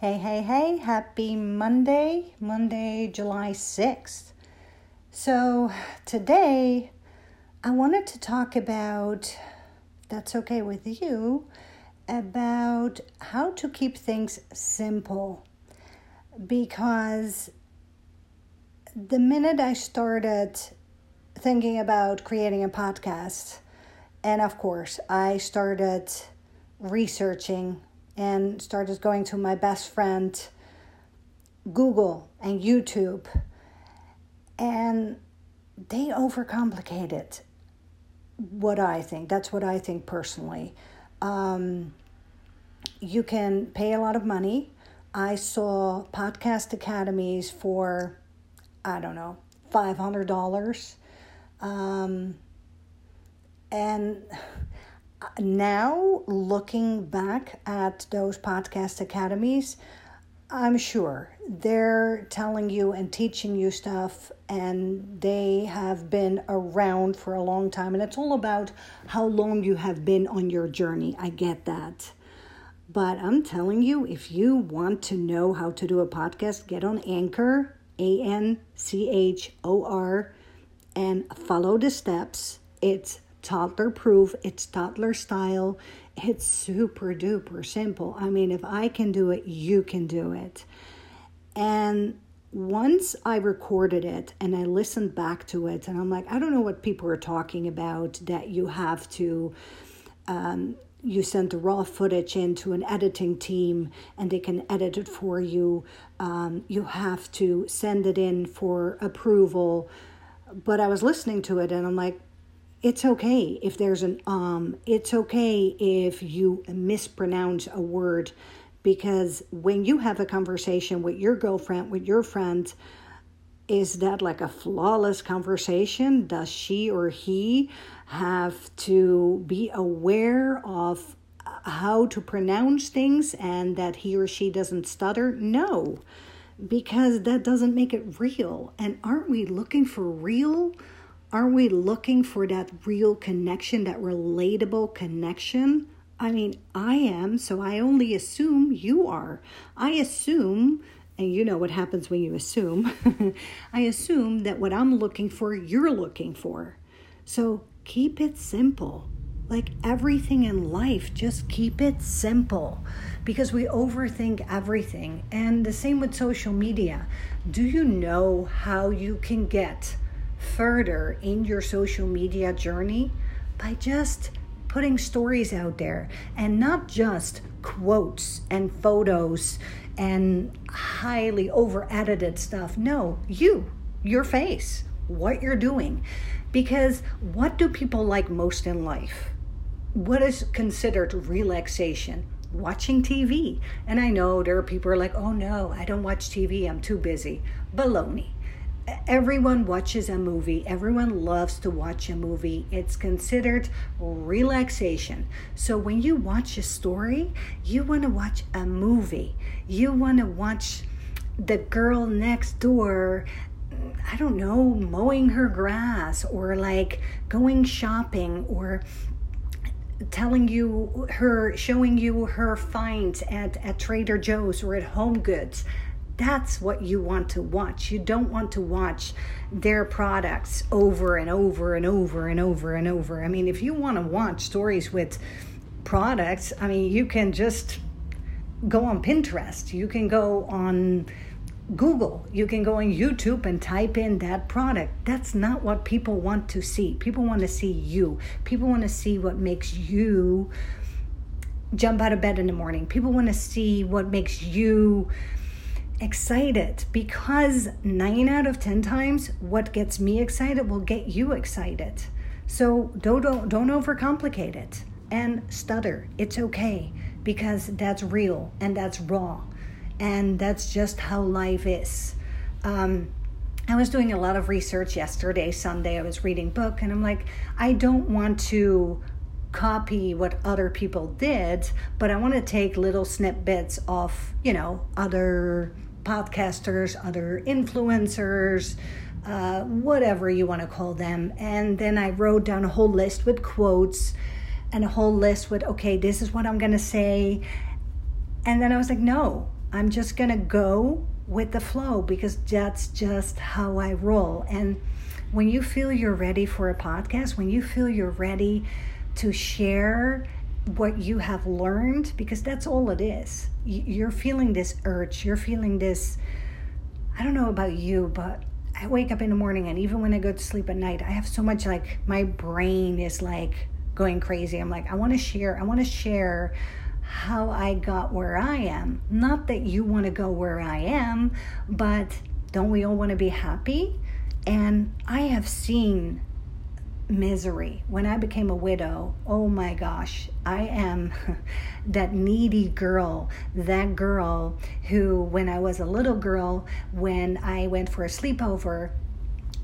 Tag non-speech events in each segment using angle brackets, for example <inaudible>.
Hey, hey, hey, happy Monday, Monday, July 6th. So, today I wanted to talk about, that's okay with you, about how to keep things simple. Because the minute I started thinking about creating a podcast, and of course, I started researching and started going to my best friend Google and YouTube and they overcomplicated what I think. That's what I think personally. Um, you can pay a lot of money. I saw podcast academies for, I don't know, $500. Um, and now looking back at those podcast academies, I'm sure they're telling you and teaching you stuff, and they have been around for a long time. And it's all about how long you have been on your journey. I get that. But I'm telling you, if you want to know how to do a podcast, get on Anchor, A N C H O R, and follow the steps. It's toddler proof, it's toddler style, it's super duper simple. I mean, if I can do it, you can do it. And once I recorded it and I listened back to it, and I'm like, I don't know what people are talking about that you have to. Um, you send the raw footage into an editing team and they can edit it for you. Um, you have to send it in for approval. But I was listening to it and I'm like, it's okay if there's an um, it's okay if you mispronounce a word because when you have a conversation with your girlfriend, with your friend, is that like a flawless conversation? Does she or he have to be aware of how to pronounce things and that he or she doesn't stutter? No, because that doesn't make it real. And aren't we looking for real? Are we looking for that real connection, that relatable connection? I mean, I am, so I only assume you are. I assume, and you know what happens when you assume, <laughs> I assume that what I'm looking for, you're looking for. So keep it simple. Like everything in life, just keep it simple because we overthink everything. And the same with social media. Do you know how you can get further in your social media journey by just putting stories out there and not just quotes and photos and highly over edited stuff. No, you, your face, what you're doing. Because what do people like most in life? What is considered relaxation? Watching TV. And I know there are people are like, oh no, I don't watch TV, I'm too busy. Baloney everyone watches a movie. Everyone loves to watch a movie. It's considered relaxation. So when you watch a story you want to watch a movie. You want to watch the girl next door i don't know mowing her grass or like going shopping or telling you her showing you her finds at, at trader joe's or at home goods that's what you want to watch. You don't want to watch their products over and over and over and over and over. I mean, if you want to watch stories with products, I mean, you can just go on Pinterest. You can go on Google. You can go on YouTube and type in that product. That's not what people want to see. People want to see you. People want to see what makes you jump out of bed in the morning. People want to see what makes you excited because nine out of 10 times what gets me excited will get you excited. So don't, don't, don't overcomplicate it and stutter. It's okay because that's real and that's raw and that's just how life is. Um, I was doing a lot of research yesterday, Sunday. I was reading book and I'm like, I don't want to copy what other people did, but I want to take little snippets of, you know, other podcasters, other influencers, uh, whatever you want to call them. And then I wrote down a whole list with quotes and a whole list with, okay, this is what I'm going to say. And then I was like, no, I'm just going to go with the flow because that's just how I roll. And when you feel you're ready for a podcast, when you feel you're ready to share what you have learned, because that's all it is. You're feeling this urge, you're feeling this. I don't know about you, but I wake up in the morning and even when I go to sleep at night, I have so much like my brain is like going crazy. I'm like, I want to share, I want to share how I got where I am. Not that you want to go where I am, but don't we all want to be happy? And I have seen misery. When I became a widow, oh my gosh, I am <laughs> that needy girl, that girl who, when I was a little girl, when I went for a sleepover,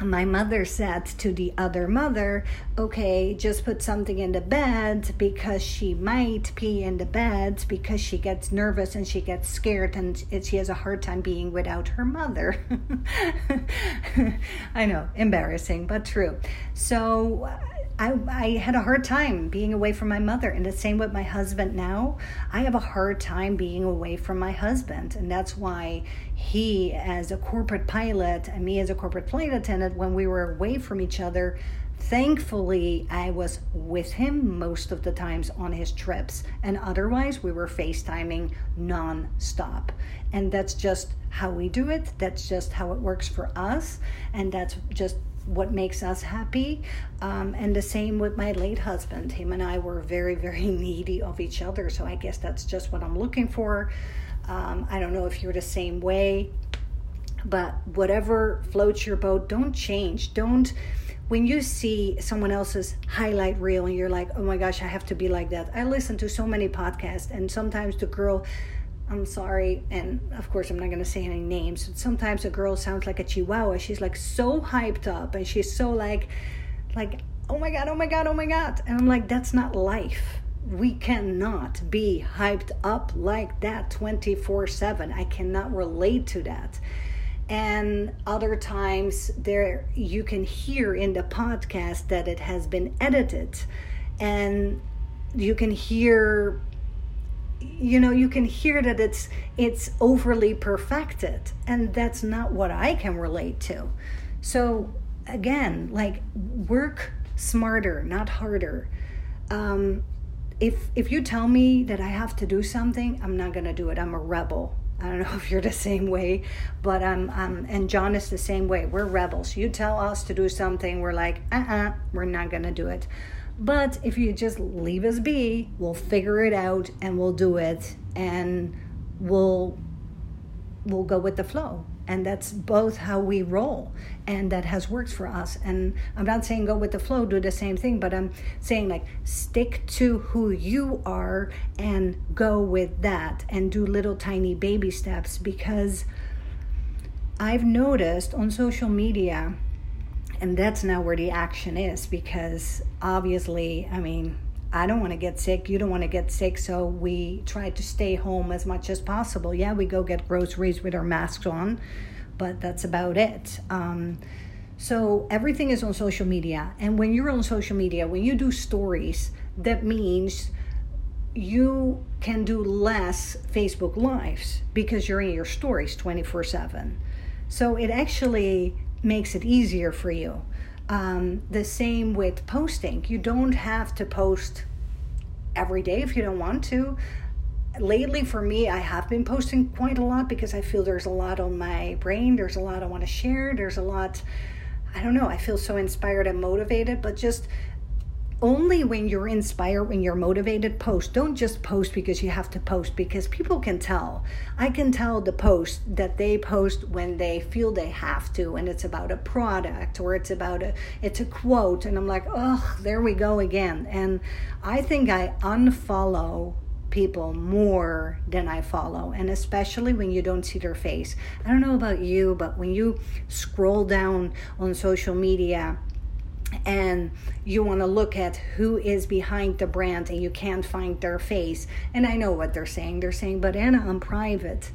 my mother said to the other mother, okay, just put something in the bed because she might pee in the bed because she gets nervous and she gets scared and she has a hard time being without her mother. <laughs> I know, embarrassing, but true. So I, I had a hard time being away from my mother. And the same with my husband now. I have a hard time being away from my husband. And that's why he, as a corporate pilot, and me as a corporate flight attendant, when we were away from each other, thankfully I was with him most of the times on his trips. And otherwise, we were FaceTiming non-stop. And that's just how we do it. That's just how it works for us. And that's just what makes us happy. Um, and the same with my late husband. Him and I were very, very <laughs> needy of each other. So I guess that's just what I'm looking for. Um, I don't know if you're the same way, but whatever floats your boat, don't change. Don't, when you see someone else's highlight reel and you're like, oh my gosh, I have to be like that. I listen to so many podcasts, and sometimes the girl, I'm sorry, and of course I'm not going to say any names. Sometimes a girl sounds like a chihuahua. She's like so hyped up and she's so like like oh my god, oh my god, oh my god. And I'm like that's not life. We cannot be hyped up like that 24/7. I cannot relate to that. And other times there you can hear in the podcast that it has been edited. And you can hear you know you can hear that it's it's overly perfected. And that's not what i can relate to. So again like work smarter not harder. Um, if if you tell me that i have to do something i'm not going to do it. I'm a rebel I don't know <laughs> if you're the same way, but um, um, and John is the same way. We're rebels. You tell us to do something, we're like, uh uh-uh, uh, we are not gonna do it. But if you just leave us be, we'll figure it out and we'll do it and we'll we'll go with the flow. And that's both how we roll. And that has worked for us. And I'm not saying go with the flow, do the same thing, but I'm saying like stick to who you are and go with that and do little tiny baby steps because I've noticed on social media and that's now where the action is because obviously, I mean, I don't want to get sick. You don't want to get sick. So we try to stay home as much as possible. Yeah, we go get groceries with our masks on, but that's about it. Um, so everything is on social media. And when you're on social media, when you do stories, that means you can do less Facebook Lives because you're in your stories 24 7. So it actually makes it easier for you. Um, the same with posting. You don't have to post every day if you don't want to. Lately, for me, I have been posting quite a lot because I feel there's a lot on my brain. There's a lot I want to share. There's a lot, I don't know, I feel so inspired and motivated, but just only when you're inspired, when you're motivated, post. Don't just post because you have to post because people can tell. I can tell the post that they post when they feel they have to and it's about a product or it's about a it's a quote and I'm like, "Oh, there we go again." And I think I unfollow people more than I follow, and especially when you don't see their face. I don't know about you, but when you scroll down on social media and you want to look at who is behind the brand and you can't find their face. And I know what they're saying. They're saying, but Anna, I'm private.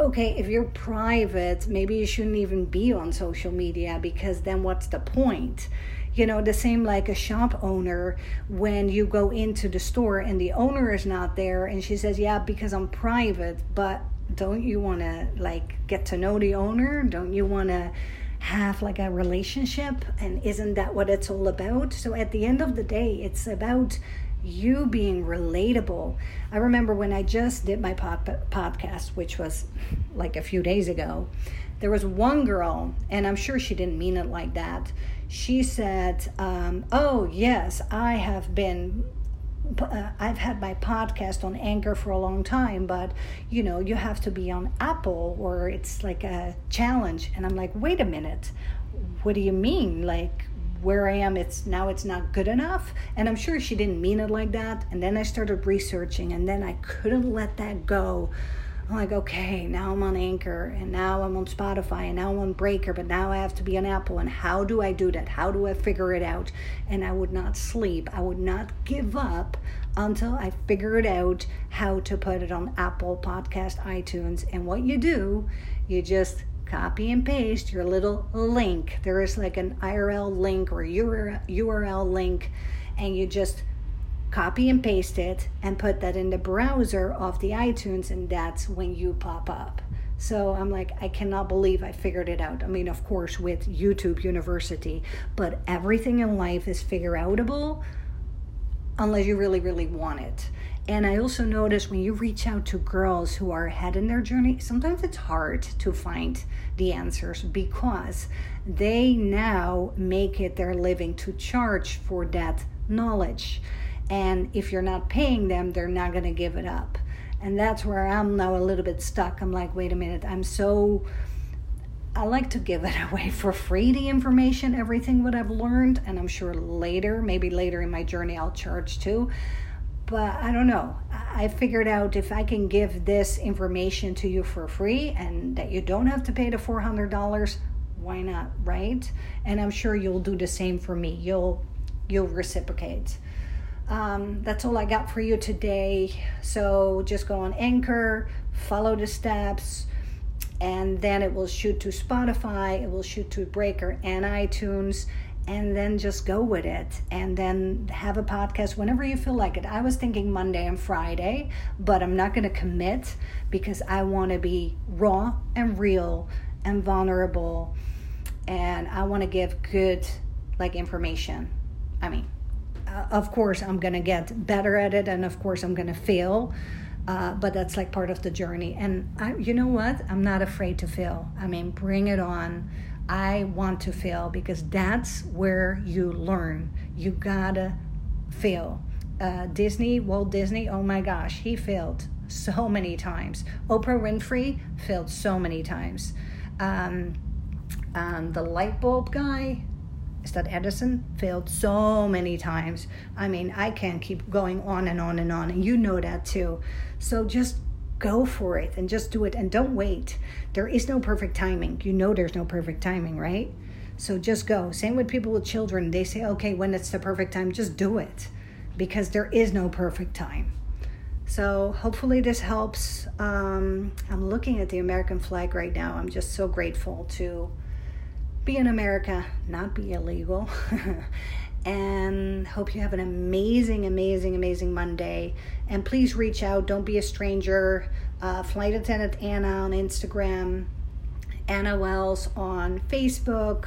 Okay, if you're private, maybe you shouldn't even be on social media because then what's the point? You know, the same like a shop owner when you go into the store and the owner is not there and she says, Yeah, because I'm private, but don't you want to like get to know the owner don't you want to have like a relationship and isn't that what it's all about? So at the end of the day it's about you being relatable. I remember when i just did my pod- podcast which was like a few days ago there was one girl and i'm sure she didn't mean it like that. She said um, oh yes i have been uh, I've had my podcast on Anchor for a long time, but you know, you have to be on Apple or it's like a challenge. And I'm like, wait a minute, what do you mean? Like, where I am, it's now it's not good enough. And I'm sure she didn't mean it like that. And then I started researching, and then I couldn't let that go I'm like, okay, now I'm on Anchor and now I'm on Spotify and now I'm on Breaker, but now I have to be on Apple. And how do I do that? How do I figure it out? And I would not sleep. I would not give up until I figured out how to put it on Apple Podcast, iTunes. And what you do, you just copy and paste your little link. There is like an IRL link or URL link, and you just copy and paste it and put that in the browser of the iTunes, and that's when you pop up. So I'm like, I cannot believe I figured it out. I mean, of course, with YouTube University, but everything in life is figure outable unless you really, really want it. And I also notice when you reach out to girls who are ahead in their journey, sometimes it's hard to find the answers because they now make it their living to charge for that knowledge. And if you're not paying them, they're not going to give it up. And that's where I'm now a little bit stuck. I'm like, wait a minute, I'm so. I like to give it <laughs> away for free, the information, everything what I've learned. And I'm sure later, maybe later in my journey, I'll charge too. But I don't know. I figured out if I can give this information to you for free and that you don't have to pay the $400, why not, right? And I'm sure you'll do the same for me. You'll you'll reciprocate. Um, that's all I got for you today. So just go on Anchor, follow the steps, and then it will shoot to Spotify, it will shoot to Breaker and iTunes, and then just go with it. And then have a podcast whenever you feel like it. I was thinking Monday and Friday, but I'm not going to commit because I want to be raw and real and vulnerable, and I want to give good like information. I mean, uh, of course, I'm going to get better at it, and of course, I'm going to fail. Uh, but that's like part of the journey. And I, you know what? I'm not afraid to fail. I mean, bring it on. I want to fail because that's where you learn. You gotta fail. Uh, Disney, Walt Disney, oh my gosh, he failed so many times. Oprah Winfrey failed so many times. Um, um, the light bulb guy, is that Edison failed so many times. I mean, I can't keep going on and on and on, and you know that too. So just go for it and just do it and don't wait. There is no perfect timing. You know there's no perfect timing, right? So just go. Same with people with children. They say, okay, when it's the perfect time, just do it because there is no perfect time. So hopefully this helps. Um, I'm looking at the American flag right now. I'm just so grateful to be in America, not be illegal. <laughs> and hope you have an amazing, amazing, amazing Monday. And please reach out. Don't be a stranger. Uh, Flight attendant Anna on Instagram, Anna Wells on Facebook.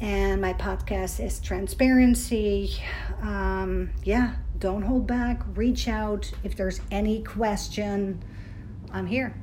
And my podcast is Transparency. Um, yeah, don't hold back. Reach out if there's any question. I'm here.